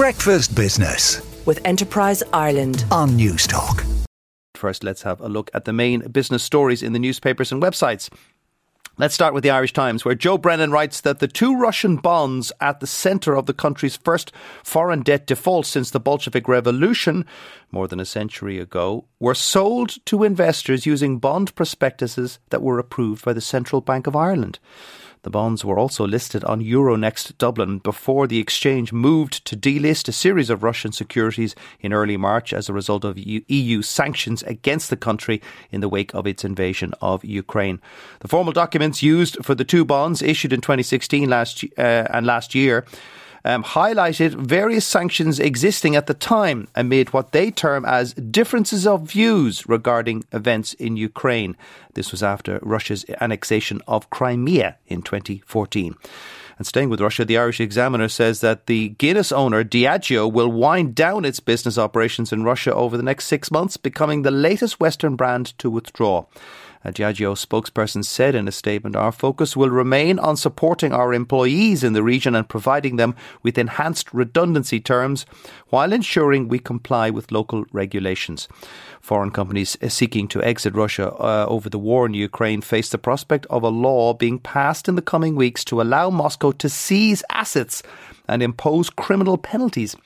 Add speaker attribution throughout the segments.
Speaker 1: Breakfast Business
Speaker 2: with Enterprise Ireland
Speaker 1: on Newstalk.
Speaker 3: First, let's have a look at the main business stories in the newspapers and websites. Let's start with the Irish Times, where Joe Brennan writes that the two Russian bonds at the centre of the country's first foreign debt default since the Bolshevik Revolution, more than a century ago, were sold to investors using bond prospectuses that were approved by the Central Bank of Ireland. The bonds were also listed on Euronext Dublin before the exchange moved to delist a series of Russian securities in early March as a result of EU sanctions against the country in the wake of its invasion of Ukraine. The formal documents used for the two bonds issued in 2016 last, uh, and last year um, highlighted various sanctions existing at the time amid what they term as differences of views regarding events in Ukraine. This was after Russia's annexation of Crimea in 2014. And staying with Russia, the Irish Examiner says that the Guinness owner Diageo will wind down its business operations in Russia over the next six months, becoming the latest Western brand to withdraw. A Diageo spokesperson said in a statement, Our focus will remain on supporting our employees in the region and providing them with enhanced redundancy terms while ensuring we comply with local regulations. Foreign companies seeking to exit Russia uh, over the war in Ukraine face the prospect of a law being passed in the coming weeks to allow Moscow to seize assets and impose criminal penalties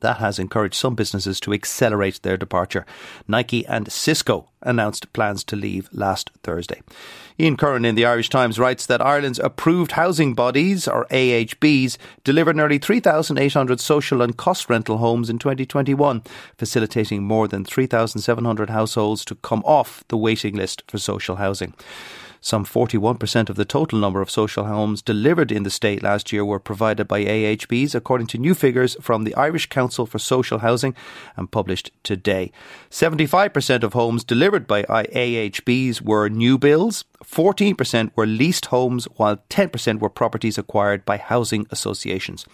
Speaker 3: that has encouraged some businesses to accelerate their departure. Nike and Cisco announced plans to leave last Thursday. Ian Curran in the Irish Times writes that Ireland's approved housing bodies, or AHBs, delivered nearly 3,800 social and cost rental homes in 2021, facilitating more than 3,700 households to come off the waiting list for social housing. Some 41% of the total number of social homes delivered in the state last year were provided by AHBs, according to new figures from the Irish Council for Social Housing and published today. 75% of homes delivered by AHBs were new builds, 14% were leased homes, while 10% were properties acquired by housing associations.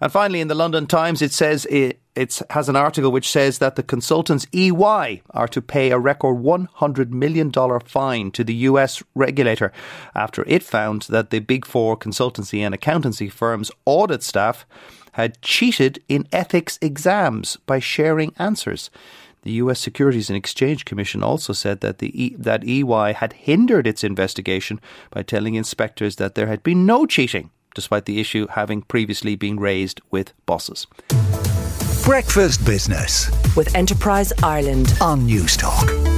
Speaker 3: And finally, in the London Times, it says it, has an article which says that the consultants EY are to pay a record $100 million fine to the US regulator after it found that the big four consultancy and accountancy firms' audit staff had cheated in ethics exams by sharing answers. The US Securities and Exchange Commission also said that the e- that EY had hindered its investigation by telling inspectors that there had been no cheating despite the issue having previously been raised with bosses.
Speaker 1: Breakfast Business
Speaker 2: with Enterprise Ireland
Speaker 1: on Newstalk.